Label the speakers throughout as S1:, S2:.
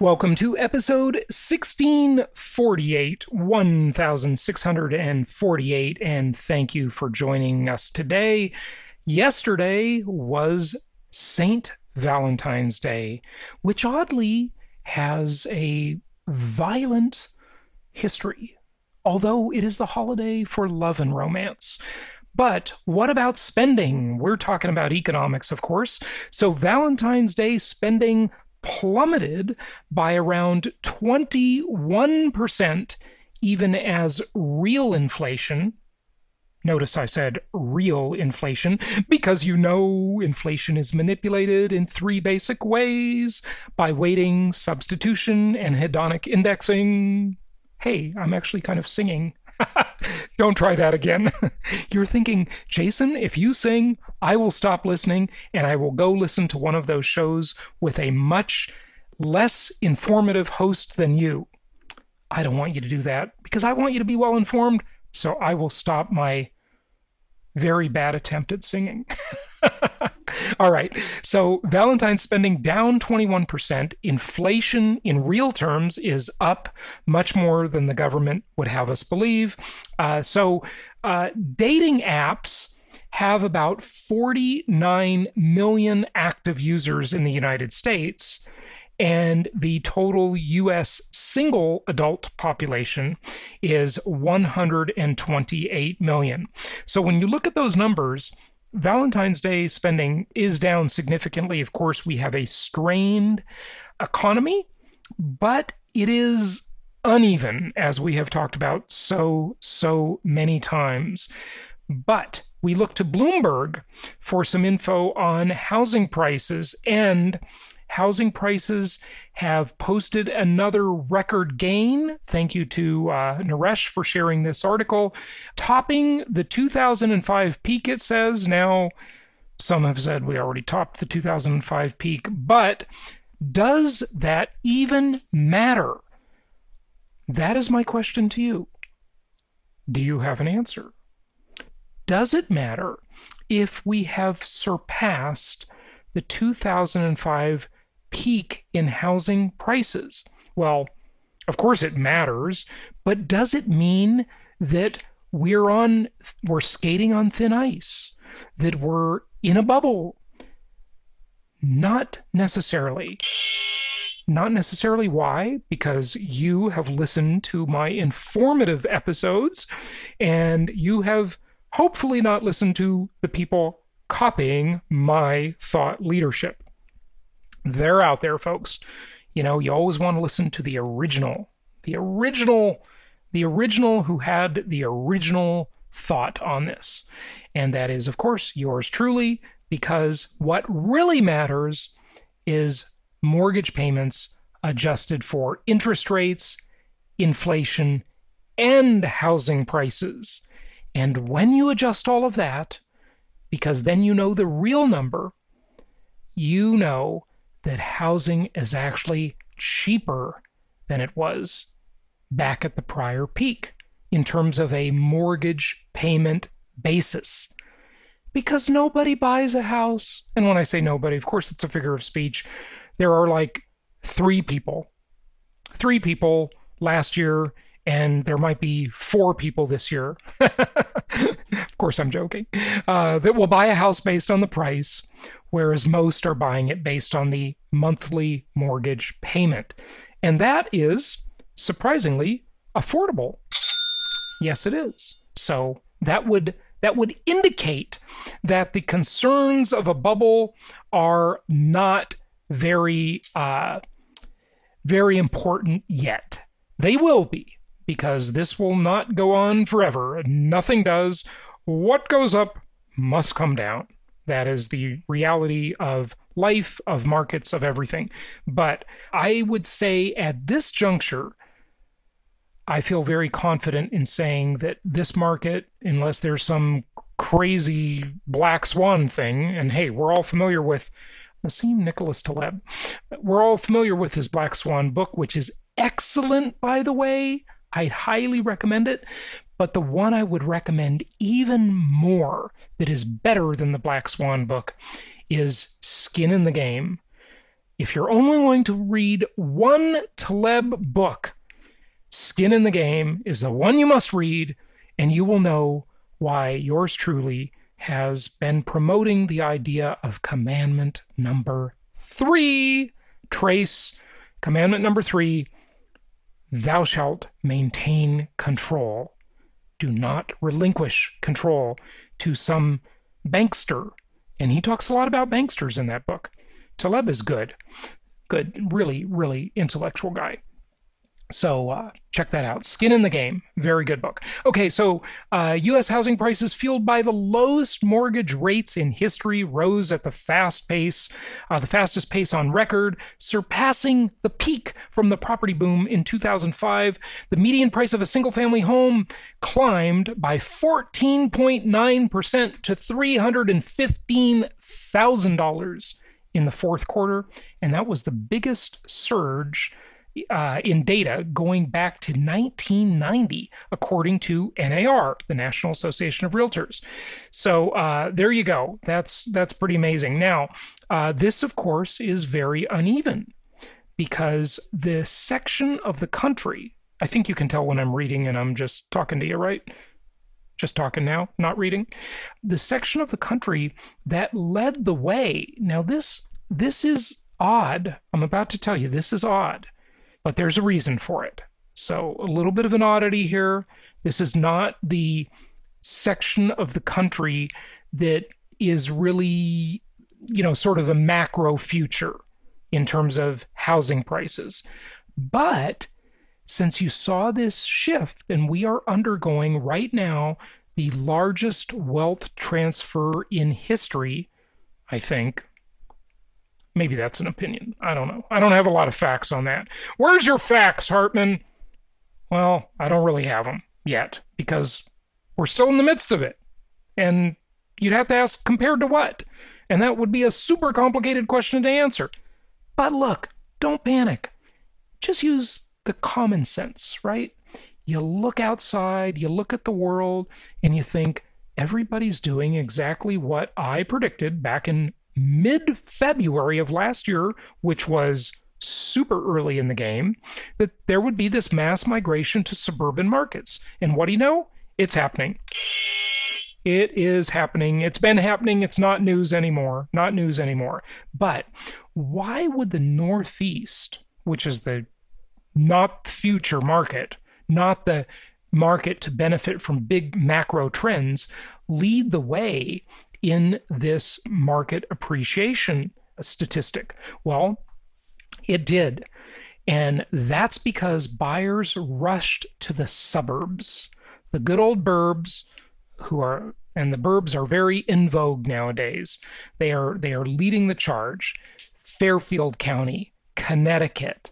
S1: Welcome to episode 1648, 1648, and thank you for joining us today. Yesterday was St. Valentine's Day, which oddly has a violent history, although it is the holiday for love and romance. But what about spending? We're talking about economics, of course. So, Valentine's Day spending plummeted by around 21%, even as real inflation. Notice I said real inflation because you know inflation is manipulated in three basic ways by weighting, substitution, and hedonic indexing. Hey, I'm actually kind of singing. Don't try that again. You're thinking, Jason, if you sing, I will stop listening and I will go listen to one of those shows with a much less informative host than you. I don't want you to do that because I want you to be well informed, so I will stop my very bad attempt at singing. All right. So Valentine's spending down 21%. Inflation in real terms is up much more than the government would have us believe. Uh, so uh, dating apps have about 49 million active users in the United States and the total US single adult population is 128 million. So when you look at those numbers, Valentine's Day spending is down significantly. Of course, we have a strained economy, but it is uneven, as we have talked about so, so many times. But we look to Bloomberg for some info on housing prices and housing prices have posted another record gain. Thank you to uh, Naresh for sharing this article, topping the 2005 peak, it says. Now, some have said we already topped the 2005 peak, but does that even matter? That is my question to you. Do you have an answer? Does it matter if we have surpassed the 2005 peak in housing prices? Well, of course it matters, but does it mean that we're on we're skating on thin ice? That we're in a bubble? Not necessarily. Not necessarily why, because you have listened to my informative episodes and you have hopefully not listened to the people copying my thought leadership. They're out there, folks. You know, you always want to listen to the original, the original, the original who had the original thought on this. And that is, of course, yours truly, because what really matters is mortgage payments adjusted for interest rates, inflation, and housing prices. And when you adjust all of that, because then you know the real number, you know that housing is actually cheaper than it was back at the prior peak in terms of a mortgage payment basis. Because nobody buys a house. And when I say nobody, of course, it's a figure of speech. There are like three people, three people last year, and there might be four people this year. of course, I'm joking. Uh, that will buy a house based on the price, whereas most are buying it based on the monthly mortgage payment. And that is surprisingly affordable. Yes, it is. So that would that would indicate that the concerns of a bubble are not very, uh, very important yet. They will be because this will not go on forever. Nothing does. What goes up must come down. That is the reality of life, of markets, of everything. But I would say at this juncture, I feel very confident in saying that this market, unless there's some crazy black swan thing, and hey, we're all familiar with Nassim Nicholas Taleb. We're all familiar with his Black Swan book, which is excellent, by the way. I highly recommend it. But the one I would recommend even more that is better than the Black Swan book is Skin in the Game. If you're only going to read one Taleb book, Skin in the Game is the one you must read, and you will know why yours truly has been promoting the idea of commandment number three. Trace commandment number three Thou shalt maintain control. Do not relinquish control to some bankster. And he talks a lot about banksters in that book. Taleb is good. Good, really, really intellectual guy. So uh, check that out. Skin in the Game, very good book. Okay, so uh, U.S. housing prices, fueled by the lowest mortgage rates in history, rose at the fast pace, uh, the fastest pace on record, surpassing the peak from the property boom in 2005. The median price of a single-family home climbed by 14.9 percent to $315,000 in the fourth quarter, and that was the biggest surge uh, in data going back to 1990, according to NAR, the National Association of Realtors. So uh, there you go. That's that's pretty amazing. Now, uh, this of course is very uneven because the section of the country. I think you can tell when I'm reading and I'm just talking to you, right? Just talking now, not reading. The section of the country that led the way. Now this this is odd. I'm about to tell you this is odd but there's a reason for it. So, a little bit of an oddity here. This is not the section of the country that is really, you know, sort of the macro future in terms of housing prices. But since you saw this shift, and we are undergoing right now the largest wealth transfer in history, I think, Maybe that's an opinion. I don't know. I don't have a lot of facts on that. Where's your facts, Hartman? Well, I don't really have them yet because we're still in the midst of it. And you'd have to ask compared to what? And that would be a super complicated question to answer. But look, don't panic. Just use the common sense, right? You look outside, you look at the world, and you think, everybody's doing exactly what I predicted back in mid February of last year, which was super early in the game, that there would be this mass migration to suburban markets. And what do you know? It's happening. It is happening. It's been happening. It's not news anymore. Not news anymore. But why would the Northeast, which is the not future market, not the market to benefit from big macro trends, lead the way in this market appreciation statistic? Well, it did. And that's because buyers rushed to the suburbs, the good old burbs, who are and the burbs are very in vogue nowadays. They are they are leading the charge. Fairfield County, Connecticut,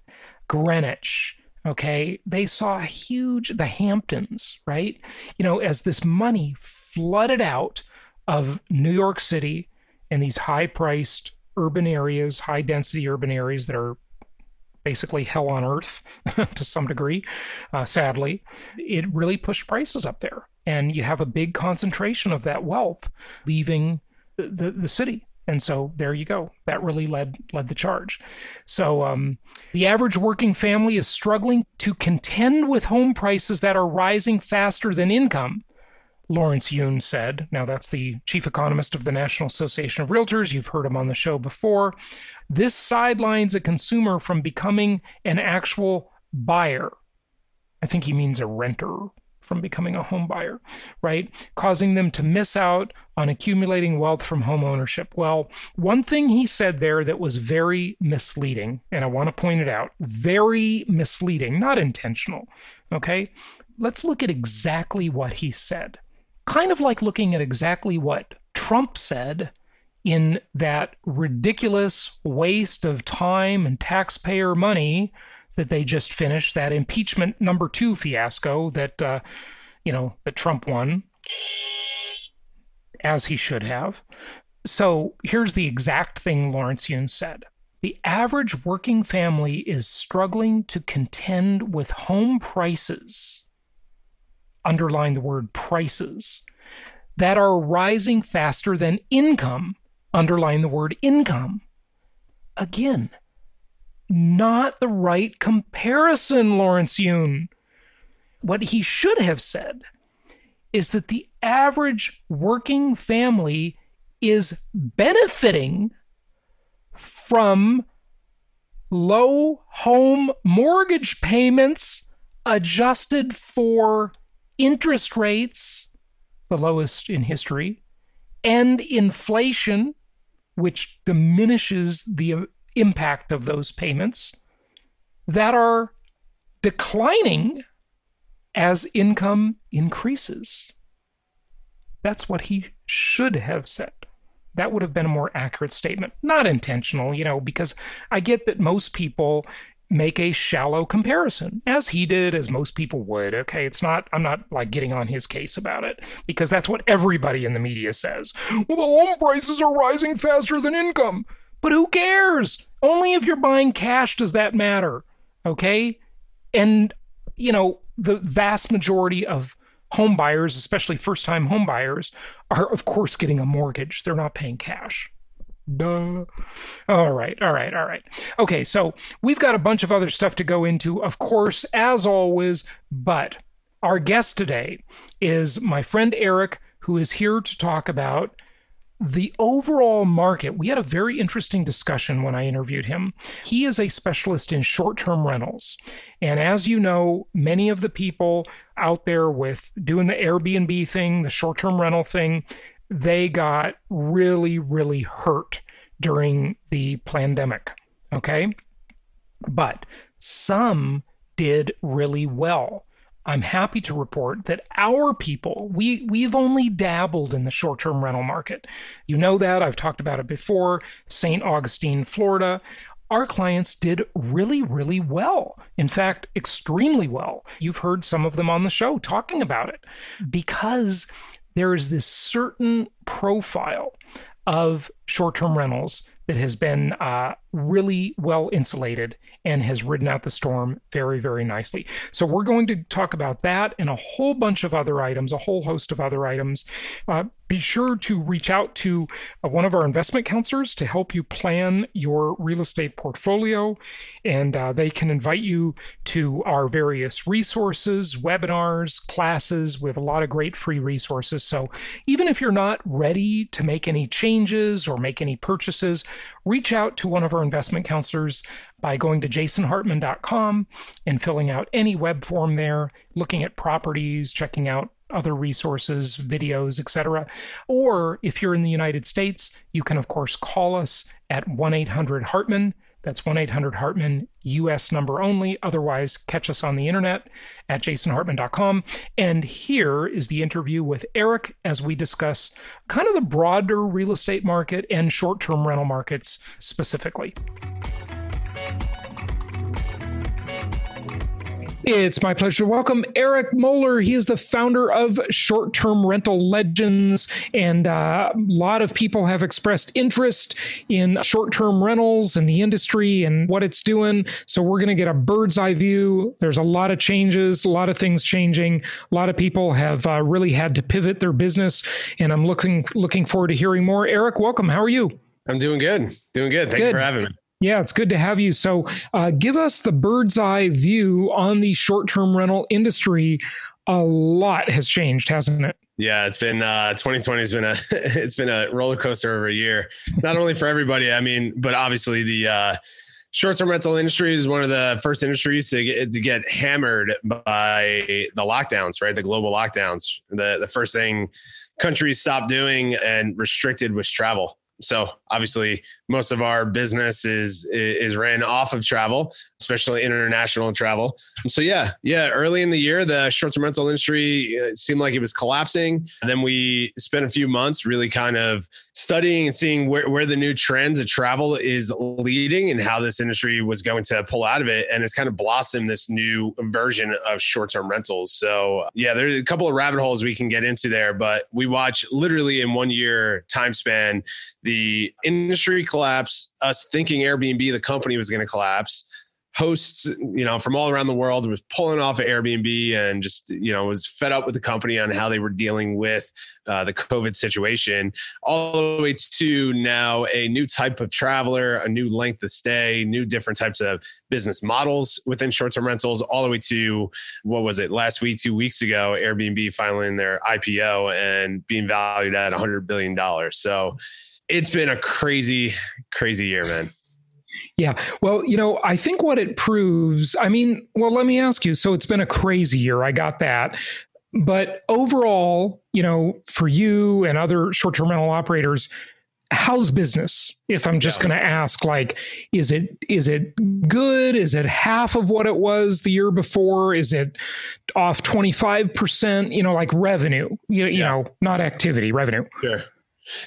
S1: Greenwich, okay they saw huge the hamptons right you know as this money flooded out of New York City and these high priced urban areas, high density urban areas that are basically hell on earth to some degree, uh, sadly, it really pushed prices up there. And you have a big concentration of that wealth leaving the, the, the city. And so there you go. That really led led the charge. So um, the average working family is struggling to contend with home prices that are rising faster than income. Lawrence Yun said. Now, that's the chief economist of the National Association of Realtors. You've heard him on the show before. This sidelines a consumer from becoming an actual buyer. I think he means a renter, from becoming a home buyer, right? Causing them to miss out on accumulating wealth from home ownership. Well, one thing he said there that was very misleading, and I want to point it out very misleading, not intentional. Okay. Let's look at exactly what he said. Kind of like looking at exactly what Trump said in that ridiculous waste of time and taxpayer money that they just finished, that impeachment number two fiasco that, uh, you know, that Trump won, as he should have. So here's the exact thing Lawrence Yun said. The average working family is struggling to contend with home prices, underline the word prices, that are rising faster than income, underline the word income. Again, not the right comparison, Lawrence Yun. What he should have said is that the average working family is benefiting from low home mortgage payments adjusted for interest rates, the lowest in history, and inflation, which diminishes the impact of those payments that are declining as income increases. That's what he should have said. That would have been a more accurate statement. Not intentional, you know, because I get that most people make a shallow comparison, as he did, as most people would. Okay, it's not, I'm not like getting on his case about it, because that's what everybody in the media says. Well, the home prices are rising faster than income. But who cares? Only if you're buying cash does that matter. Okay? And, you know, the vast majority of home buyers, especially first time home buyers, are, of course, getting a mortgage. They're not paying cash. Duh. All right, all right, all right. Okay, so we've got a bunch of other stuff to go into, of course, as always, but our guest today is my friend Eric, who is here to talk about the overall market, we had a very interesting discussion when I interviewed him. He is a specialist in short term rentals. And as you know, many of the people out there with doing the Airbnb thing, the short term rental thing, they got really, really hurt during the pandemic. Okay. But some did really well. I'm happy to report that our people, we, we've only dabbled in the short term rental market. You know that. I've talked about it before. St. Augustine, Florida. Our clients did really, really well. In fact, extremely well. You've heard some of them on the show talking about it because there is this certain profile of short term rentals that has been uh, really well insulated and has ridden out the storm very, very nicely. So, we're going to talk about that and a whole bunch of other items, a whole host of other items. Uh, be sure to reach out to uh, one of our investment counselors to help you plan your real estate portfolio. And uh, they can invite you to our various resources, webinars, classes. We have a lot of great free resources. So even if you're not ready to make any changes or make any purchases, reach out to one of our investment counselors by going to jasonhartman.com and filling out any web form there, looking at properties, checking out other resources, videos, etc. Or if you're in the United States, you can, of course, call us at 1 800 Hartman. That's 1 800 Hartman, US number only. Otherwise, catch us on the internet at jasonhartman.com. And here is the interview with Eric as we discuss kind of the broader real estate market and short term rental markets specifically. It's my pleasure to welcome Eric Moeller. He is the founder of Short Term Rental Legends, and uh, a lot of people have expressed interest in short term rentals and the industry and what it's doing. So, we're going to get a bird's eye view. There's a lot of changes, a lot of things changing. A lot of people have uh, really had to pivot their business, and I'm looking looking forward to hearing more. Eric, welcome. How are you?
S2: I'm doing good. Doing good. Thank good. you for having me.
S1: Yeah, it's good to have you. So, uh, give us the bird's eye view on the short term rental industry. A lot has changed, hasn't it?
S2: Yeah, it's been uh, 2020 has been a it's been a roller coaster over a year. Not only for everybody, I mean, but obviously the uh, short-term rental industry is one of the first industries to get, to get hammered by the lockdowns, right? The global lockdowns. The the first thing countries stopped doing and restricted was travel. So obviously, most of our business is is ran off of travel, especially international travel. So yeah, yeah. Early in the year, the short-term rental industry uh, seemed like it was collapsing. And then we spent a few months really kind of studying and seeing where, where the new trends of travel is leading and how this industry was going to pull out of it. And it's kind of blossomed this new version of short-term rentals. So yeah, there's a couple of rabbit holes we can get into there, but we watch literally in one year time span the industry collapse, us thinking Airbnb, the company, was going to collapse. Hosts, you know, from all around the world was pulling off of Airbnb and just, you know, was fed up with the company on how they were dealing with uh, the COVID situation, all the way to now a new type of traveler, a new length of stay, new different types of business models within short term rentals, all the way to what was it last week, two weeks ago, Airbnb filing their IPO and being valued at $100 billion. So, it's been a crazy, crazy year, man.
S1: Yeah. Well, you know, I think what it proves, I mean, well, let me ask you. So it's been a crazy year. I got that. But overall, you know, for you and other short term rental operators, how's business if i'm just yeah. going to ask like is it is it good is it half of what it was the year before is it off 25% you know like revenue you, you yeah. know not activity revenue
S2: sure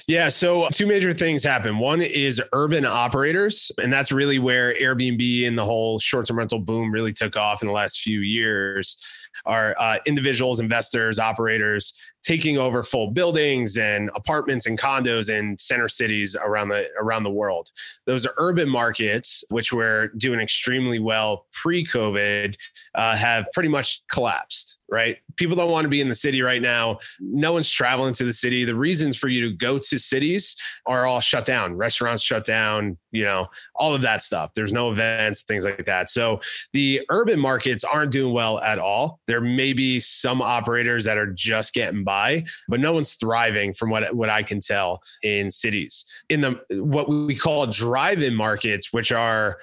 S2: yeah. So, two major things happen. One is urban operators, and that's really where Airbnb and the whole short term rental boom really took off in the last few years. Are uh, individuals, investors, operators taking over full buildings and apartments and condos in center cities around the around the world. Those are urban markets, which were doing extremely well pre-COVID, uh, have pretty much collapsed. Right? People don't want to be in the city right now. No one's traveling to the city. The reasons for you to go to cities are all shut down. Restaurants shut down. You know, all of that stuff. There's no events, things like that. So the urban markets aren't doing well at all. There may be some operators that are just getting by by, but no one's thriving from what what I can tell in cities. In the what we call drive-in markets, which are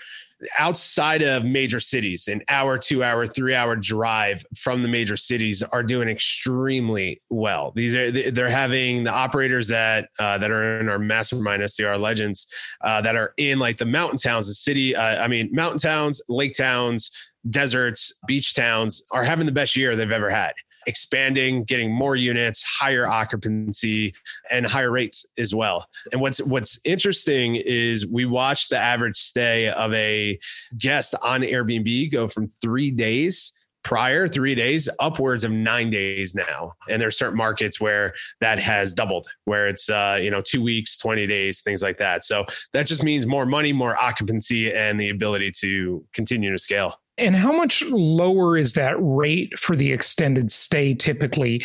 S2: outside of major cities, an hour, two hour, three hour drive from the major cities are doing extremely well. These are they're having the operators that uh, that are in our mastermind STR legends uh, that are in like the mountain towns, the city. Uh, I mean, mountain towns, lake towns, deserts, beach towns are having the best year they've ever had expanding, getting more units, higher occupancy, and higher rates as well. And what's what's interesting is we watched the average stay of a guest on Airbnb go from three days prior three days upwards of nine days now. And there's certain markets where that has doubled where it's uh you know two weeks 20 days things like that. So that just means more money more occupancy and the ability to continue to scale
S1: and how much lower is that rate for the extended stay typically?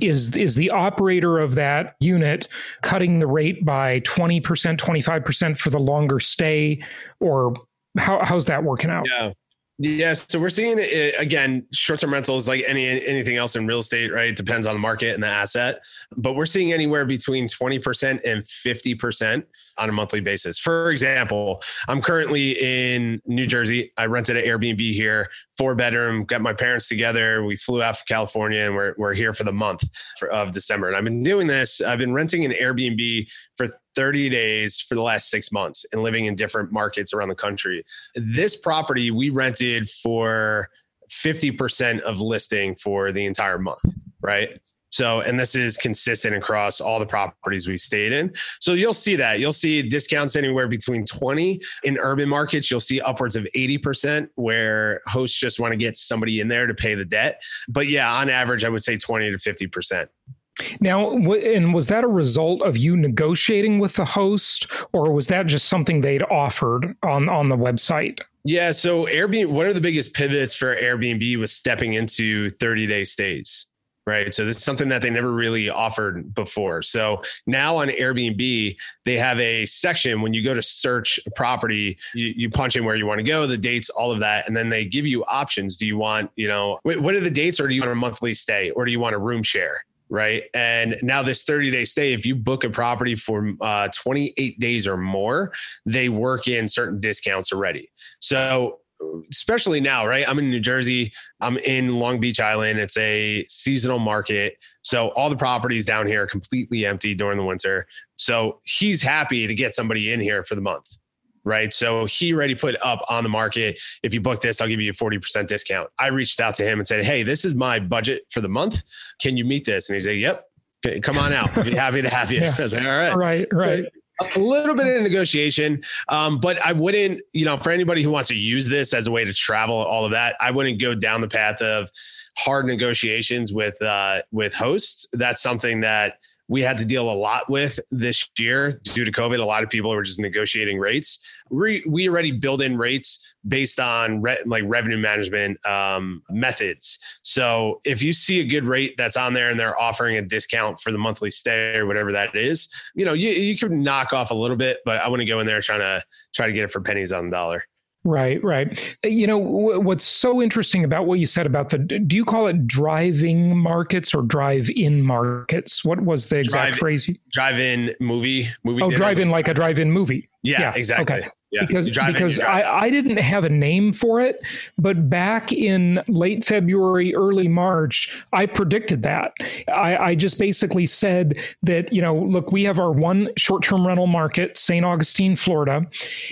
S1: Is is the operator of that unit cutting the rate by 20%, 25% for the longer stay or how, how's that working out?
S2: Yeah. Yes, so we're seeing it again. Short-term rentals, like any anything else in real estate, right? It depends on the market and the asset, but we're seeing anywhere between twenty percent and fifty percent on a monthly basis. For example, I'm currently in New Jersey. I rented an Airbnb here, four bedroom. Got my parents together. We flew out from California, and we're we're here for the month for, of December. And I've been doing this. I've been renting an Airbnb for 30 days for the last six months and living in different markets around the country. This property we rented for 50% of listing for the entire month, right? So, and this is consistent across all the properties we've stayed in. So you'll see that. You'll see discounts anywhere between 20 in urban markets. You'll see upwards of 80% where hosts just want to get somebody in there to pay the debt. But yeah, on average, I would say 20 to 50%.
S1: Now, and was that a result of you negotiating with the host, or was that just something they'd offered on on the website?
S2: Yeah, so Airbnb. One of the biggest pivots for Airbnb was stepping into thirty day stays. Right. So this is something that they never really offered before. So now on Airbnb, they have a section when you go to search a property, you, you punch in where you want to go, the dates, all of that. And then they give you options. Do you want, you know, what are the dates or do you want a monthly stay or do you want a room share? right? And now this 30 day stay, if you book a property for uh, 28 days or more, they work in certain discounts already. So especially now, right? I'm in New Jersey. I'm in Long Beach Island. It's a seasonal market. So all the properties down here are completely empty during the winter. So he's happy to get somebody in here for the month. Right. So he already put up on the market. If you book this, I'll give you a 40% discount. I reached out to him and said, Hey, this is my budget for the month. Can you meet this? And he said, Yep. Come on out. I'd be happy to have you. yeah. I was like, all right.
S1: Right. Right
S2: a little bit of negotiation um, but i wouldn't you know for anybody who wants to use this as a way to travel all of that i wouldn't go down the path of hard negotiations with uh, with hosts that's something that we had to deal a lot with this year due to COVID. A lot of people were just negotiating rates. We we already build in rates based on re, like revenue management um, methods. So if you see a good rate that's on there and they're offering a discount for the monthly stay or whatever that is, you know you you can knock off a little bit, but I wouldn't go in there trying to try to get it for pennies on the dollar.
S1: Right, right. You know, what's so interesting about what you said about the, do you call it driving markets or drive in markets? What was the exact drive, phrase?
S2: Drive in movie, movie.
S1: Oh, drive in like a drive in movie.
S2: Yeah, yeah, exactly.
S1: Okay. Yeah. Because because I, I didn't have a name for it, but back in late February, early March, I predicted that. I, I just basically said that, you know, look, we have our one short-term rental market, St. Augustine, Florida.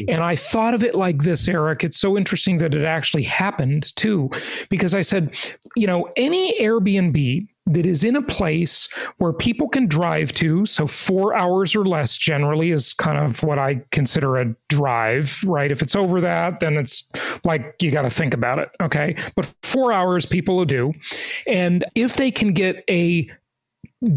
S1: And I thought of it like this, Eric. It's so interesting that it actually happened too, because I said, you know, any Airbnb that is in a place where people can drive to. So, four hours or less generally is kind of what I consider a drive, right? If it's over that, then it's like you got to think about it. Okay. But four hours people will do. And if they can get a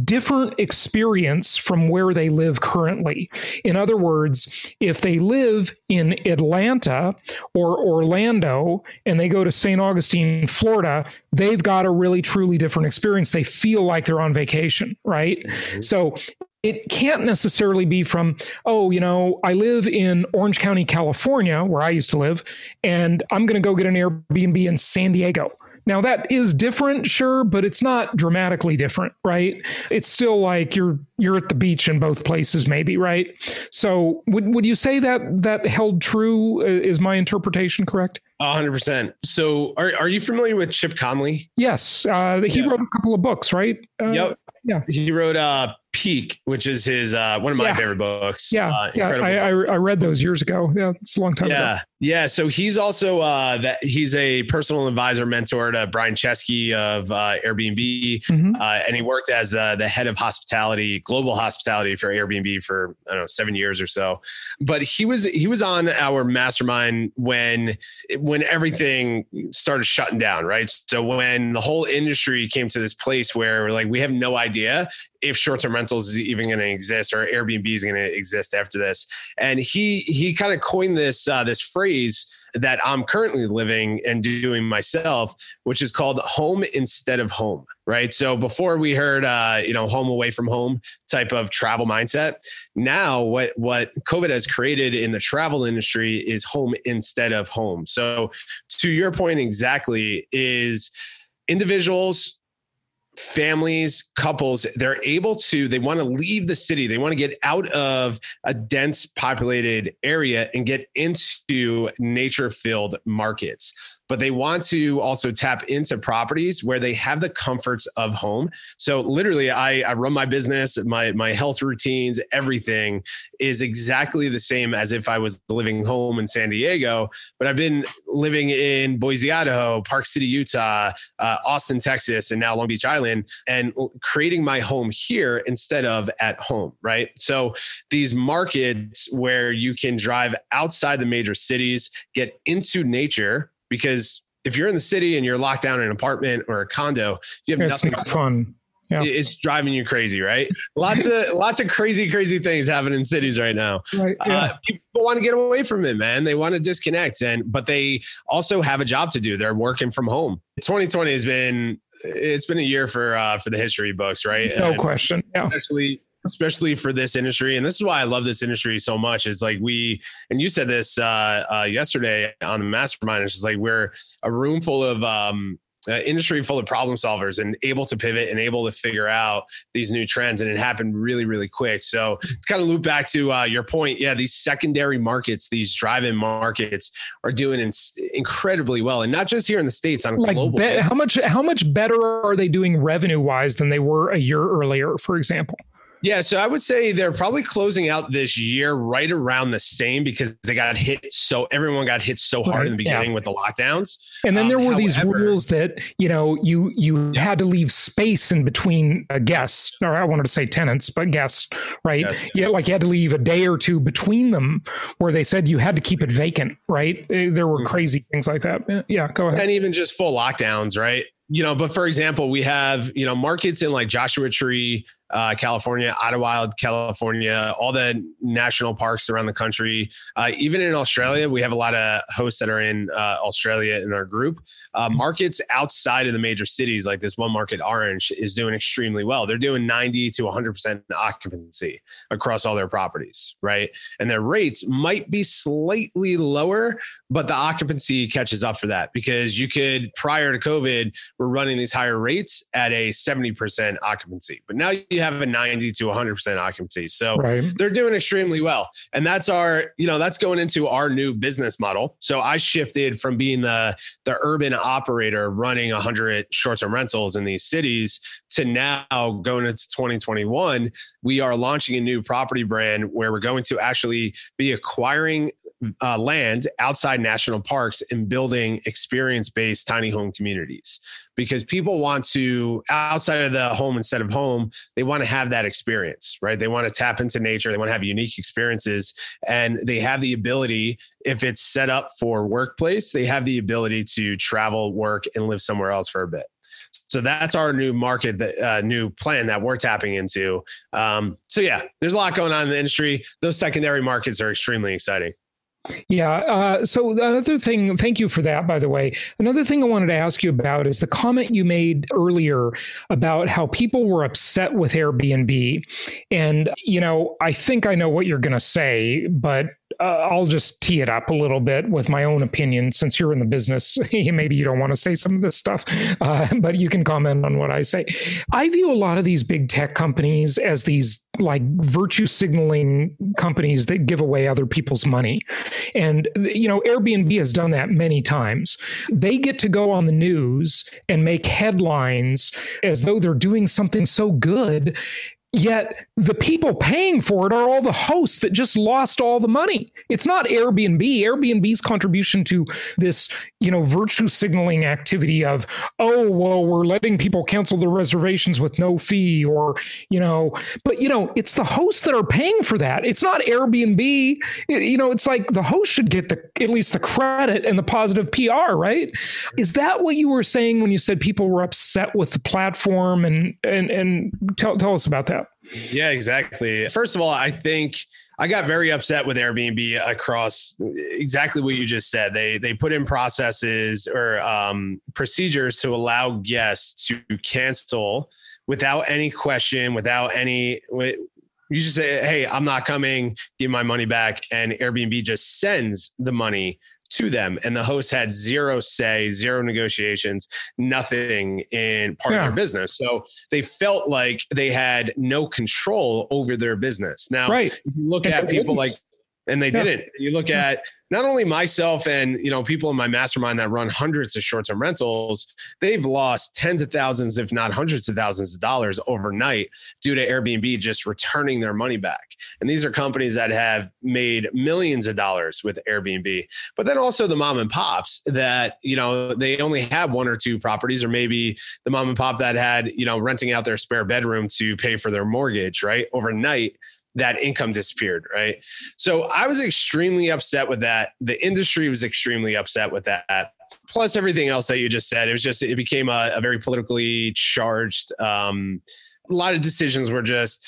S1: different experience from where they live currently. In other words, if they live in Atlanta or Orlando and they go to St. Augustine, Florida, they've got a really truly different experience. They feel like they're on vacation, right? Mm-hmm. So it can't necessarily be from, oh, you know, I live in Orange County, California, where I used to live, and I'm going to go get an Airbnb in San Diego now that is different, sure, but it's not dramatically different, right? It's still like you're you're at the beach in both places, maybe, right? So would would you say that that held true? Uh, is my interpretation correct?
S2: hundred percent. So are are you familiar with Chip Conley?
S1: Yes, uh, he yeah. wrote a couple of books, right?
S2: Uh, yep. Yeah. He wrote uh Peak, which is his uh, one of my
S1: yeah.
S2: favorite books.
S1: Yeah, uh, yeah. I, I, I read those years ago. Yeah, it's a long time
S2: yeah.
S1: ago.
S2: Yeah, so he's also uh, that he's a personal advisor mentor to Brian Chesky of uh, Airbnb, mm-hmm. uh, and he worked as uh, the head of hospitality, global hospitality for Airbnb for I don't know seven years or so. But he was he was on our mastermind when when everything started shutting down, right? So when the whole industry came to this place where like we have no idea if short-term rentals is even going to exist or Airbnb is going to exist after this. And he he kind of coined this uh, this phrase that I'm currently living and doing myself, which is called home instead of home. Right. So before we heard, uh, you know, home away from home type of travel mindset. Now, what what COVID has created in the travel industry is home instead of home. So, to your point exactly, is individuals families, couples, they're able to, they want to leave the city. They want to get out of a dense populated area and get into nature filled markets but they want to also tap into properties where they have the comforts of home. So literally, I, I run my business, my my health routines, everything is exactly the same as if I was living home in San Diego. But I've been living in Boise, Idaho, Park City, Utah, uh, Austin, Texas, and now Long Beach Island, and creating my home here instead of at home. Right. So these markets where you can drive outside the major cities, get into nature because if you're in the city and you're locked down in an apartment or a condo, you have
S1: it's nothing fun.
S2: Yeah. It's driving you crazy, right? Lots of lots of crazy, crazy things happening in cities right now. Right. Yeah. Uh, people want to get away from it, man. They want to disconnect, and but they also have a job to do. They're working from home. 2020 has been it's been a year for uh, for the history books, right?
S1: No and question. Yeah.
S2: Especially especially for this industry. And this is why I love this industry so much is like we, and you said this uh, uh, yesterday on the mastermind, it's just like we're a room full of, um, uh, industry full of problem solvers and able to pivot and able to figure out these new trends. And it happened really, really quick. So to kind of loop back to uh, your point, yeah, these secondary markets, these drive-in markets are doing in- incredibly well, and not just here in the states on
S1: like
S2: global.
S1: Be- how much how much better are they doing revenue wise than they were a year earlier, for example?
S2: Yeah, so I would say they're probably closing out this year right around the same because they got hit so everyone got hit so hard right, in the beginning yeah. with the lockdowns.
S1: And then um, there were however, these rules that you know you you yeah. had to leave space in between uh, guests, or I wanted to say tenants, but guests, right? Yes. Yeah, like you had to leave a day or two between them, where they said you had to keep it vacant, right? Uh, there were mm-hmm. crazy things like that. Yeah, go ahead.
S2: And even just full lockdowns, right? You know, but for example, we have you know markets in like Joshua Tree, uh, California, Idyllwild, California, all the national parks around the country. Uh, even in Australia, we have a lot of hosts that are in uh, Australia in our group. Uh, markets outside of the major cities, like this one market, Orange, is doing extremely well. They're doing 90 to 100% occupancy across all their properties, right? And their rates might be slightly lower, but the occupancy catches up for that because you could, prior to COVID, we're running these higher rates at a 70% occupancy. But now you have a 90 to 100% occupancy. So right. they're doing extremely well. And that's our, you know, that's going into our new business model. So I shifted from being the the urban operator running 100 short-term rentals in these cities to now going into 2021, we are launching a new property brand where we're going to actually be acquiring uh, land outside national parks and building experience-based tiny home communities because people want to outside of the home instead of home they want to have that experience right they want to tap into nature they want to have unique experiences and they have the ability if it's set up for workplace they have the ability to travel work and live somewhere else for a bit so that's our new market, that uh, new plan that we're tapping into. Um, so yeah, there's a lot going on in the industry. Those secondary markets are extremely exciting.
S1: Yeah. Uh, so another thing, thank you for that, by the way. Another thing I wanted to ask you about is the comment you made earlier about how people were upset with Airbnb. And, you know, I think I know what you're going to say, but uh, I'll just tee it up a little bit with my own opinion since you're in the business. Maybe you don't want to say some of this stuff, uh, but you can comment on what I say. I view a lot of these big tech companies as these like virtue signaling companies that give away other people's money. And, you know, Airbnb has done that many times. They get to go on the news and make headlines as though they're doing something so good. Yet the people paying for it are all the hosts that just lost all the money. It's not Airbnb. Airbnb's contribution to this, you know, virtue signaling activity of, oh, well, we're letting people cancel their reservations with no fee or, you know, but, you know, it's the hosts that are paying for that. It's not Airbnb. You know, it's like the host should get the, at least the credit and the positive PR, right? Is that what you were saying when you said people were upset with the platform and, and, and tell, tell us about that?
S2: Yeah, exactly. First of all, I think I got very upset with Airbnb across exactly what you just said. They they put in processes or um, procedures to allow guests to cancel without any question, without any. You just say, "Hey, I'm not coming. Give my money back," and Airbnb just sends the money to them and the host had zero say zero negotiations nothing in part yeah. of their business so they felt like they had no control over their business now
S1: right.
S2: if you look at people like and they yeah. didn't you look at not only myself and you know people in my mastermind that run hundreds of short-term rentals they've lost tens of thousands if not hundreds of thousands of dollars overnight due to airbnb just returning their money back. And these are companies that have made millions of dollars with airbnb. But then also the mom and pops that you know they only have one or two properties or maybe the mom and pop that had you know renting out their spare bedroom to pay for their mortgage right overnight that income disappeared, right? So I was extremely upset with that. The industry was extremely upset with that. Plus everything else that you just said, it was just it became a, a very politically charged. Um, a lot of decisions were just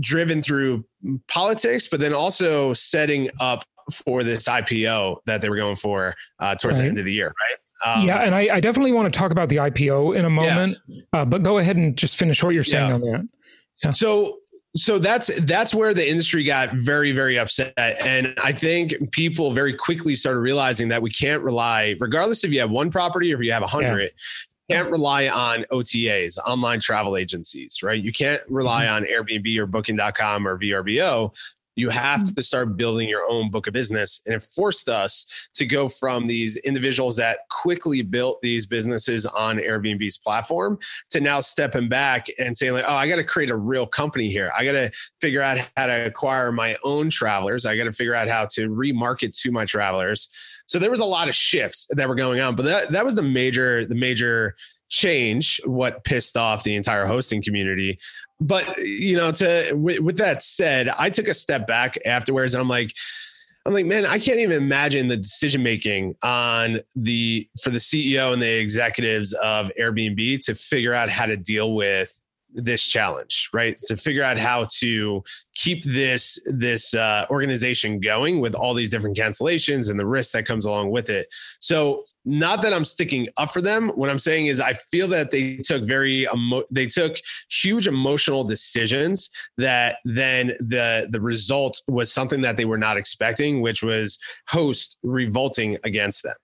S2: driven through politics, but then also setting up for this IPO that they were going for uh, towards right. the end of the year, right?
S1: Um, yeah, and I, I, definitely want to talk about the IPO in a moment, yeah. uh, but go ahead and just finish what you're saying yeah. on that.
S2: Yeah. So so that's that's where the industry got very very upset and i think people very quickly started realizing that we can't rely regardless if you have one property or if you have a hundred can't rely on OTAs, online travel agencies, right? You can't rely mm-hmm. on Airbnb or booking.com or VRBO you have mm. to start building your own book of business. And it forced us to go from these individuals that quickly built these businesses on Airbnb's platform to now stepping back and saying, like, oh, I got to create a real company here. I got to figure out how to acquire my own travelers. I got to figure out how to remarket to my travelers. So there was a lot of shifts that were going on, but that, that was the major, the major change what pissed off the entire hosting community but you know to with, with that said i took a step back afterwards and i'm like I'm like, man, I can't even imagine the decision making on the for the CEO and the executives of Airbnb to figure out how to deal with this challenge right? To figure out how to keep this this uh, organization going with all these different cancellations and the risk that comes along with it. So not that i'm sticking up for them. What i'm saying is i feel that they took very emo- they took huge emotional decisions that then the the result was something that they were not expecting which was host revolting against them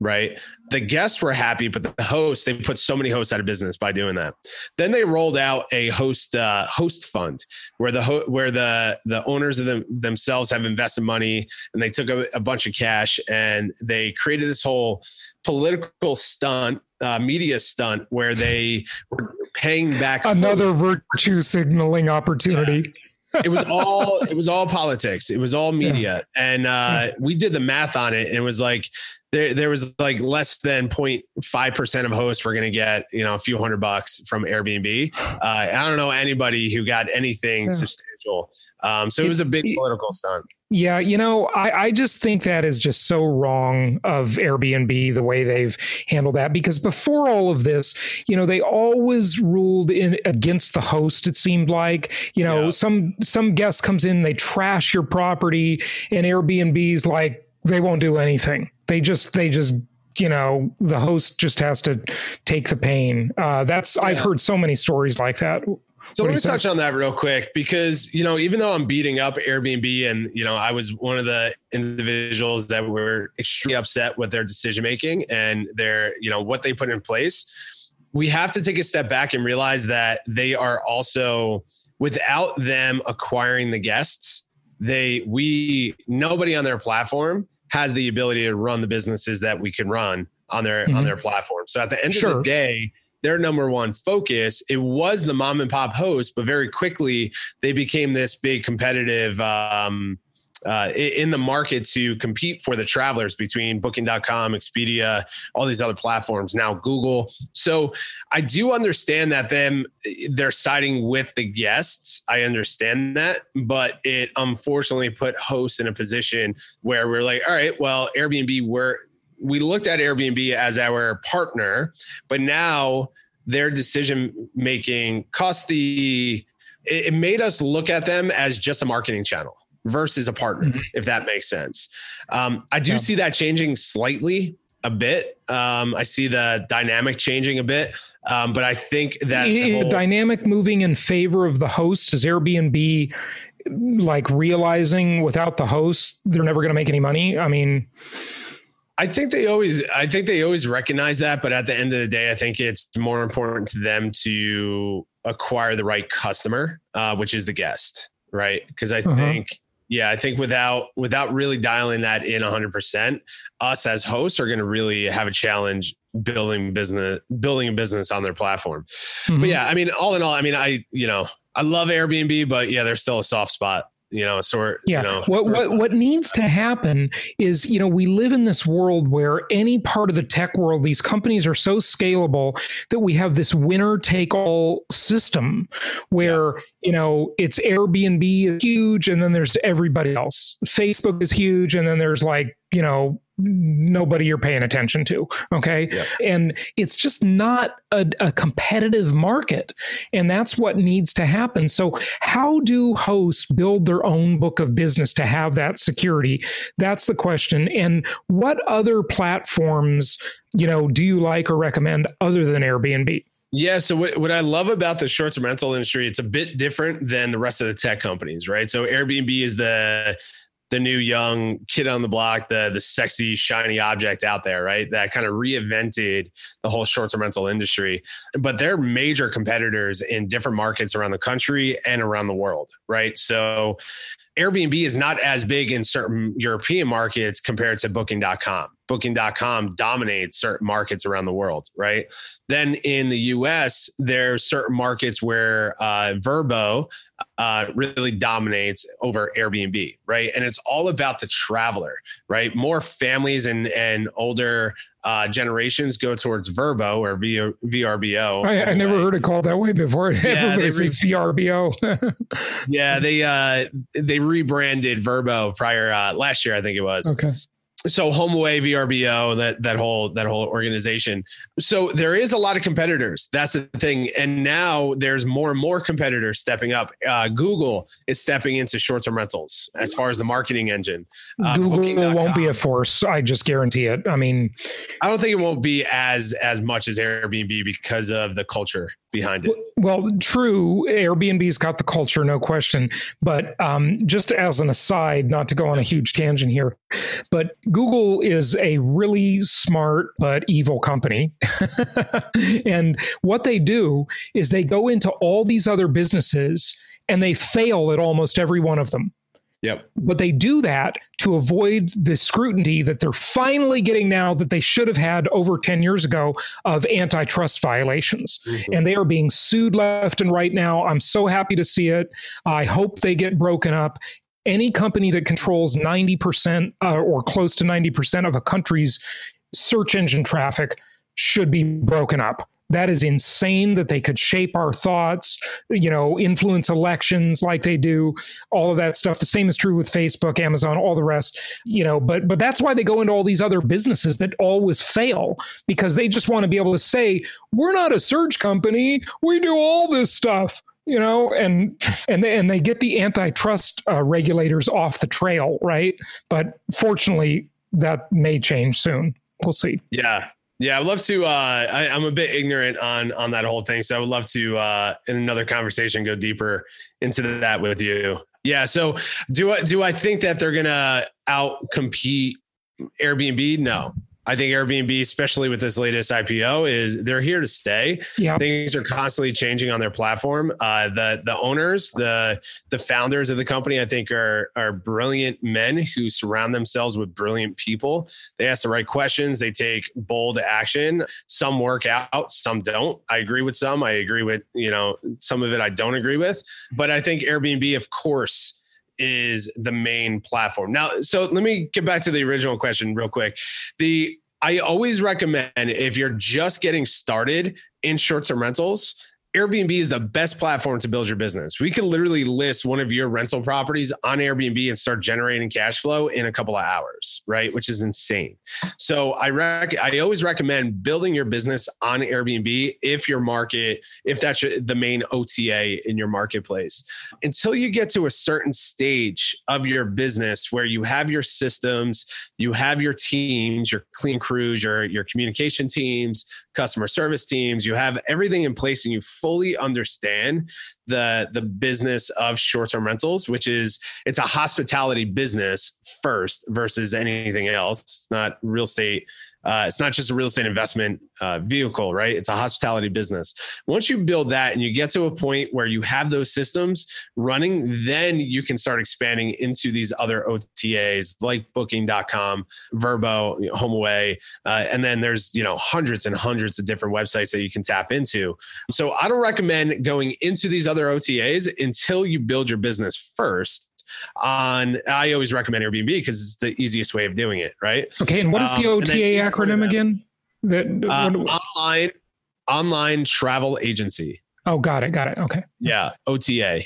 S2: right? The guests were happy, but the host, they put so many hosts out of business by doing that. Then they rolled out a host uh, host fund where the ho- where the the owners of them themselves have invested money and they took a, a bunch of cash and they created this whole political stunt, uh, media stunt where they were paying back
S1: another hosts. virtue signaling opportunity.
S2: It was all it was all politics it was all media yeah. and uh, we did the math on it and it was like there, there was like less than 0.5% of hosts were going to get, you know, a few hundred bucks from Airbnb. Uh, I don't know anybody who got anything yeah. substantial. Um, so it, it was a big political stunt.
S1: Yeah, you know, I, I just think that is just so wrong of Airbnb the way they've handled that because before all of this, you know, they always ruled in against the host. It seemed like, you know, yeah. some some guest comes in, they trash your property, and Airbnb's like they won't do anything they just they just you know the host just has to take the pain uh, that's yeah. i've heard so many stories like that
S2: so let me touch on that real quick because you know even though I'm beating up Airbnb and you know I was one of the individuals that were extremely upset with their decision making and their you know what they put in place, we have to take a step back and realize that they are also without them acquiring the guests, they we nobody on their platform has the ability to run the businesses that we can run on their mm-hmm. on their platform. So at the end sure. of the day, their number one focus. It was the mom and pop host, but very quickly they became this big competitive um, uh, in the market to compete for the travelers between booking.com expedia all these other platforms now google. So i do understand that them they're siding with the guests. I understand that but it unfortunately put hosts in a position where we're like all right well airbnb we're we looked at airbnb as our partner but now their decision making cost the it made us look at them as just a marketing channel versus a partner, mm-hmm. if that makes sense. Um, I do yeah. see that changing slightly a bit. Um, I see the dynamic changing a bit. Um, but I think that
S1: the, whole- dynamic moving in favor of the host is Airbnb like realizing without the host, they're never going to make any money. I mean,
S2: I think they always I think they always recognize that, but at the end of the day, I think it's more important to them to acquire the right customer, uh, which is the guest, right? Because I uh-huh. think yeah, I think without without really dialing that in 100%, us as hosts are going to really have a challenge building business building a business on their platform. Mm-hmm. But yeah, I mean all in all, I mean I, you know, I love Airbnb, but yeah, there's still a soft spot you know sort
S1: yeah
S2: you know,
S1: what what what needs to happen is you know we live in this world where any part of the tech world these companies are so scalable that we have this winner take all system where yeah. you know it's airbnb is huge and then there's everybody else facebook is huge and then there's like you know nobody you're paying attention to. Okay. Yep. And it's just not a, a, competitive market. And that's what needs to happen. So, how do hosts build their own book of business to have that security? That's the question. And what other platforms, you know, do you like or recommend other than Airbnb?
S2: Yeah. So what, what I love about the short term rental industry, it's a bit different than the rest of the tech companies, right? So Airbnb is the the new young kid on the block, the the sexy shiny object out there, right? That kind of reinvented the whole short-term rental industry. But they're major competitors in different markets around the country and around the world, right? So Airbnb is not as big in certain European markets compared to booking.com. Booking.com dominates certain markets around the world, right? Then in the US, there are certain markets where uh, Vrbo uh, really dominates over Airbnb, right? And it's all about the traveler, right? More families and and older uh, generations go towards Verbo or v- VRBO.
S1: I, I never heard it called that way before. Yeah, Everybody says re- VRBO.
S2: yeah, they uh, they rebranded Verbo prior uh, last year, I think it was.
S1: Okay
S2: so HomeAway vrbo that that whole that whole organization. So there is a lot of competitors. That's the thing. And now there's more and more competitors stepping up. Uh, google is stepping into short-term rentals as far as the marketing engine.
S1: Uh, google won't be a force i just guarantee it. I mean
S2: i don't think it won't be as as much as airbnb because of the culture behind it.
S1: Well, true. Airbnb's got the culture, no question. But um, just as an aside, not to go on a huge tangent here, but Google is a really smart but evil company. and what they do is they go into all these other businesses and they fail at almost every one of them.
S2: Yep.
S1: But they do that to avoid the scrutiny that they're finally getting now that they should have had over 10 years ago of antitrust violations. Mm-hmm. And they are being sued left and right now. I'm so happy to see it. I hope they get broken up. Any company that controls 90% uh, or close to 90% of a country's search engine traffic should be broken up that is insane that they could shape our thoughts, you know, influence elections like they do, all of that stuff. The same is true with Facebook, Amazon, all the rest, you know, but but that's why they go into all these other businesses that always fail because they just want to be able to say, we're not a search company, we do all this stuff you know and and they, and they get the antitrust uh, regulators off the trail right? But fortunately that may change soon. We'll see.
S2: Yeah yeah, I'd love to. Uh, I, am a bit ignorant on on that whole thing, so I would love to uh, in another conversation go deeper into that with you. Yeah. So do I do I think that they're gonna out compete Airbnb? No, I think Airbnb, especially with this latest IPO, is they're here to stay.
S1: Yeah.
S2: Things are constantly changing on their platform. Uh, the the owners, the the founders of the company, I think are are brilliant men who surround themselves with brilliant people. They ask the right questions. They take bold action. Some work out, some don't. I agree with some. I agree with you know some of it. I don't agree with. But I think Airbnb, of course is the main platform. Now, so let me get back to the original question real quick. The I always recommend if you're just getting started in short term rentals, Airbnb is the best platform to build your business. We can literally list one of your rental properties on Airbnb and start generating cash flow in a couple of hours, right? Which is insane. So I rec- I always recommend building your business on Airbnb if your market, if that's the main OTA in your marketplace. Until you get to a certain stage of your business where you have your systems, you have your teams, your clean crews, your your communication teams, customer service teams, you have everything in place and you fully understand the the business of short-term rentals which is it's a hospitality business first versus anything else. It's not real estate uh, it's not just a real estate investment uh, vehicle, right? It's a hospitality business. Once you build that and you get to a point where you have those systems running, then you can start expanding into these other OTAs like Booking.com, Vrbo, you know, HomeAway, uh, and then there's you know hundreds and hundreds of different websites that you can tap into. So I don't recommend going into these other OTAs until you build your business first on I always recommend Airbnb because it's the easiest way of doing it, right?
S1: Okay, and what is the OTA um, acronym again?
S2: That uh, online online travel agency.
S1: Oh, got it, got it. Okay.
S2: Yeah, OTA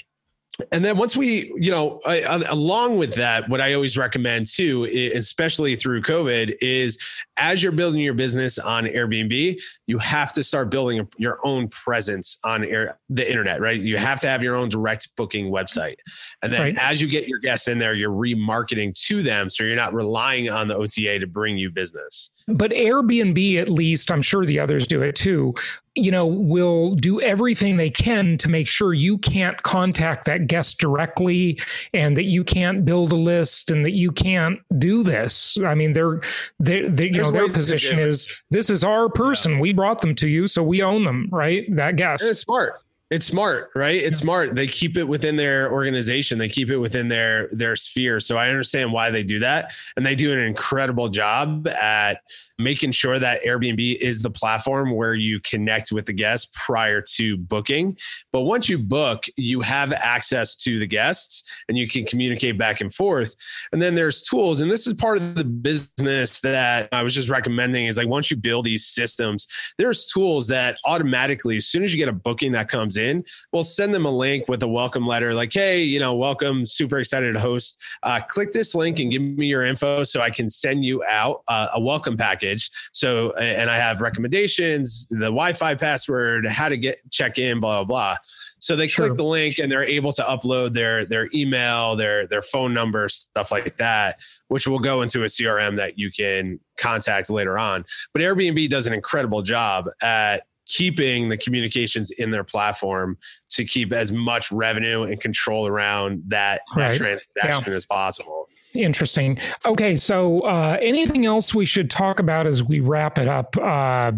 S2: and then once we, you know, I, I, along with that, what I always recommend too, especially through COVID, is as you're building your business on Airbnb, you have to start building your own presence on air, the internet, right? You have to have your own direct booking website. And then right. as you get your guests in there, you're remarketing to them. So you're not relying on the OTA to bring you business.
S1: But Airbnb, at least, I'm sure the others do it too you know, will do everything they can to make sure you can't contact that guest directly and that you can't build a list and that you can't do this. I mean, they're, they're, they, you know, their position is this is our person. Yeah. We brought them to you, so we own them, right? That guest.
S2: And it's smart. It's smart, right? It's yeah. smart. They keep it within their organization. They keep it within their their sphere. So I understand why they do that, and they do an incredible job at making sure that Airbnb is the platform where you connect with the guests prior to booking. But once you book, you have access to the guests and you can communicate back and forth. And then there's tools, and this is part of the business that I was just recommending is like once you build these systems, there's tools that automatically, as soon as you get a booking that comes in, we'll send them a link with a welcome letter like, hey, you know, welcome, super excited to host. Uh, click this link and give me your info so I can send you out uh, a welcome package package. So, and I have recommendations, the Wi-Fi password, how to get check in, blah blah blah. So they sure. click the link and they're able to upload their their email, their their phone number, stuff like that, which will go into a CRM that you can contact later on. But Airbnb does an incredible job at keeping the communications in their platform to keep as much revenue and control around that, right. that transaction yeah. as possible.
S1: Interesting. Okay, so uh, anything else we should talk about as we wrap it up? Uh,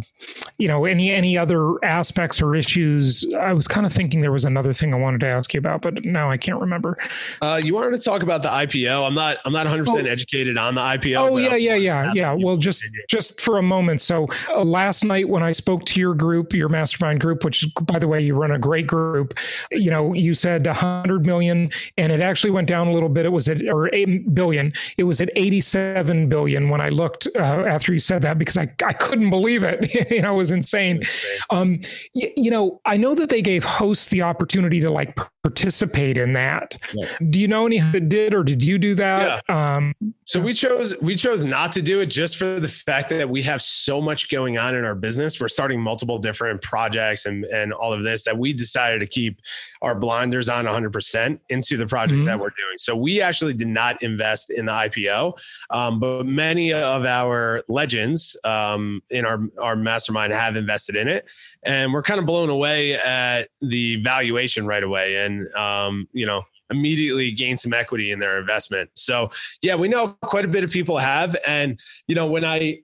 S1: you know, any any other aspects or issues? I was kind of thinking there was another thing I wanted to ask you about, but now I can't remember.
S2: Uh, you wanted to talk about the IPO. I'm not I'm not 100 oh. percent educated on the IPO.
S1: Oh yeah, yeah, yeah, yeah. Well, just just for a moment. So uh, last night when I spoke to your group, your mastermind group, which by the way you run a great group, you know, you said 100 million, and it actually went down a little bit. It was at or eight billion. It was at 87 billion when I looked uh, after you said that because I, I couldn't believe it. you know, it was insane. Um, y- you know, I know that they gave hosts the opportunity to like participate in that. Yeah. Do you know any that did, or did you do that?
S2: Yeah. Um, so we chose we chose not to do it just for the fact that we have so much going on in our business. We're starting multiple different projects and and all of this that we decided to keep our blinders on 100% into the projects mm-hmm. that we're doing. So we actually did not invest in the IPO, um, but many of our legends um, in our our mastermind have invested in it, and we're kind of blown away at the valuation right away, and um, you know immediately gain some equity in their investment. So yeah, we know quite a bit of people have, and you know when I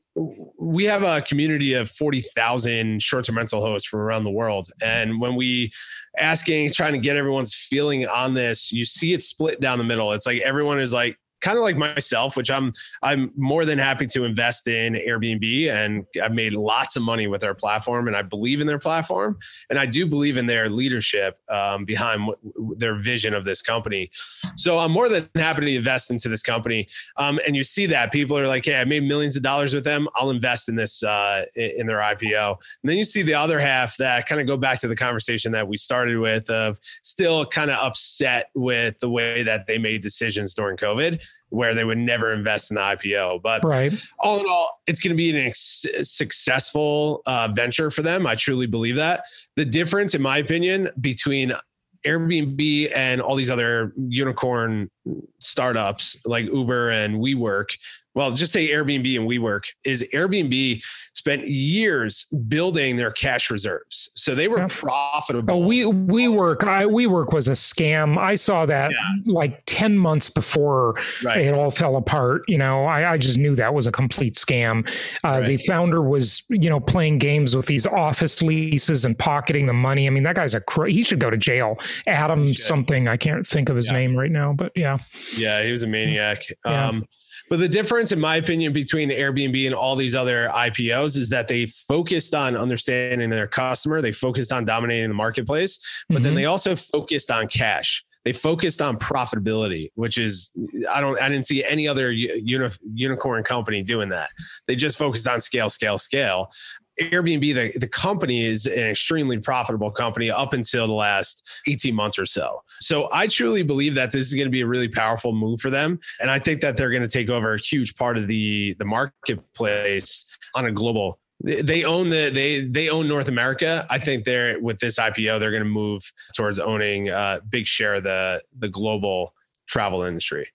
S2: we have a community of 40,000 short-term rental hosts from around the world. And when we asking, trying to get everyone's feeling on this, you see it split down the middle. It's like everyone is like, kind of like myself, which I'm I'm more than happy to invest in Airbnb, and I've made lots of money with their platform, and I believe in their platform, and I do believe in their leadership um, behind their vision of this company. So I'm more than happy to invest into this company, um, and you see that people are like, "Hey, I made millions of dollars with them. I'll invest in this uh, in their IPO." And then you see the other half that kind of go back to the conversation that we started with of still kind of upset with the way that they made decisions during COVID where they would never invest in the IPO. But right. all in all, it's going to be an ex- successful uh, venture for them. I truly believe that. The difference, in my opinion, between Airbnb and all these other unicorn startups like Uber and WeWork well, just say Airbnb and WeWork is Airbnb spent years building their cash reserves, so they were yeah. profitable.
S1: Oh, we WeWork, I WeWork was a scam. I saw that yeah. like ten months before right. it all fell apart. You know, I, I, just knew that was a complete scam. Uh, right. The founder was, you know, playing games with these office leases and pocketing the money. I mean, that guy's a cr- he should go to jail. Adam something I can't think of his yeah. name right now, but yeah,
S2: yeah, he was a maniac. Um, but the difference, in my opinion, between Airbnb and all these other IPOs is that they focused on understanding their customer. They focused on dominating the marketplace, but mm-hmm. then they also focused on cash. They focused on profitability, which is I don't I didn't see any other uni, unicorn company doing that. They just focused on scale, scale, scale. Airbnb, the, the company is an extremely profitable company up until the last 18 months or so. So I truly believe that this is going to be a really powerful move for them. And I think that they're going to take over a huge part of the, the marketplace on a global they own the they they own North America. I think they're with this IPO, they're going to move towards owning a big share of the the global travel industry.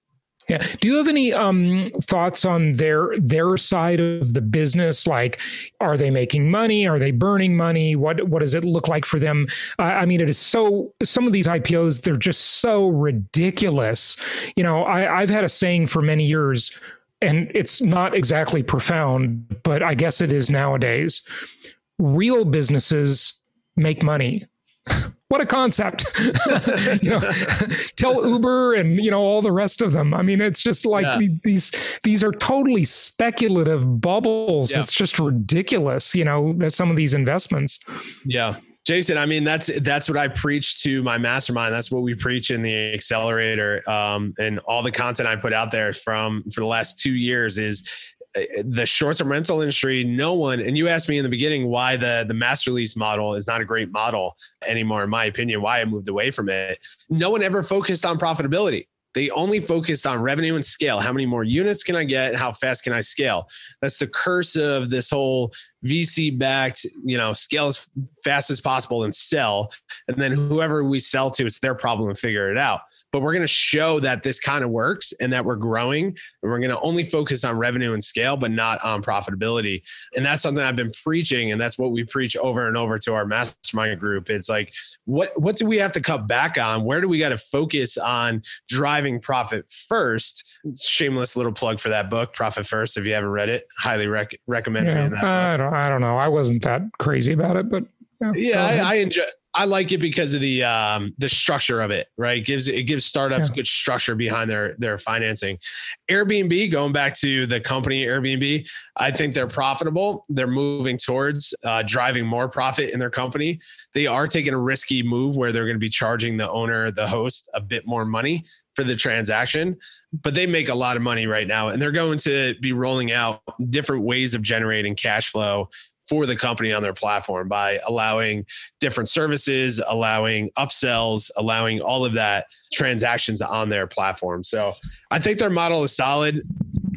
S1: Yeah. Do you have any um, thoughts on their their side of the business? Like, are they making money? Are they burning money? What what does it look like for them? Uh, I mean, it is so. Some of these IPOs, they're just so ridiculous. You know, I, I've had a saying for many years, and it's not exactly profound, but I guess it is nowadays. Real businesses make money what a concept you know tell uber and you know all the rest of them i mean it's just like yeah. these these are totally speculative bubbles yeah. it's just ridiculous you know that some of these investments
S2: yeah Jason, I mean that's that's what I preach to my mastermind. That's what we preach in the accelerator, um, and all the content I put out there from for the last two years is the short-term rental industry, no one, and you asked me in the beginning why the the master lease model is not a great model anymore, in my opinion, why I moved away from it. No one ever focused on profitability. They only focused on revenue and scale. How many more units can I get? How fast can I scale? That's the curse of this whole VC backed, you know, scale as fast as possible and sell. And then whoever we sell to, it's their problem and figure it out but we're going to show that this kind of works and that we're growing. And we're going to only focus on revenue and scale but not on profitability. And that's something i've been preaching and that's what we preach over and over to our mastermind group. It's like what what do we have to cut back on? Where do we got to focus on driving profit first? Shameless little plug for that book profit first if you haven't read it. Highly rec- recommend
S1: yeah, I don't, I don't know. I wasn't that crazy about it but
S2: yeah, yeah I, I enjoy I like it because of the um, the structure of it, right? It gives it gives startups yeah. good structure behind their their financing. Airbnb, going back to the company Airbnb, I think they're profitable. They're moving towards uh, driving more profit in their company. They are taking a risky move where they're going to be charging the owner, the host, a bit more money for the transaction, but they make a lot of money right now, and they're going to be rolling out different ways of generating cash flow for the company on their platform by allowing different services, allowing upsells, allowing all of that transactions on their platform. So I think their model is solid.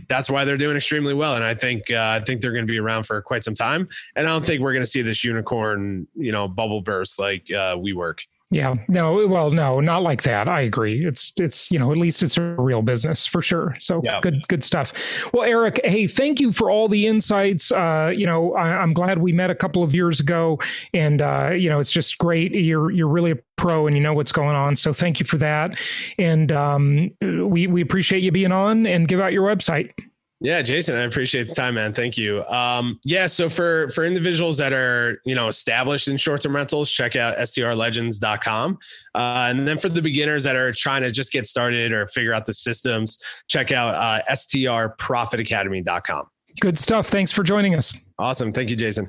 S2: That's why they're doing extremely well, and I think uh, I think they're going to be around for quite some time. And I don't think we're going to see this unicorn, you know, bubble burst like uh, WeWork.
S1: Yeah. No, well, no, not like that. I agree. It's it's, you know, at least it's a real business for sure. So yeah. good good stuff. Well, Eric, hey, thank you for all the insights. Uh, you know, I, am glad we met a couple of years ago and uh, you know, it's just great. You're you're really a pro and you know what's going on. So thank you for that. And um, we we appreciate you being on and give out your website.
S2: Yeah, Jason, I appreciate the time, man. Thank you. Um, yeah, so for for individuals that are you know established in short-term rentals, check out strlegends.com. Uh, and then for the beginners that are trying to just get started or figure out the systems, check out uh, strprofitacademy.com.
S1: Good stuff. Thanks for joining us.
S2: Awesome. Thank you, Jason.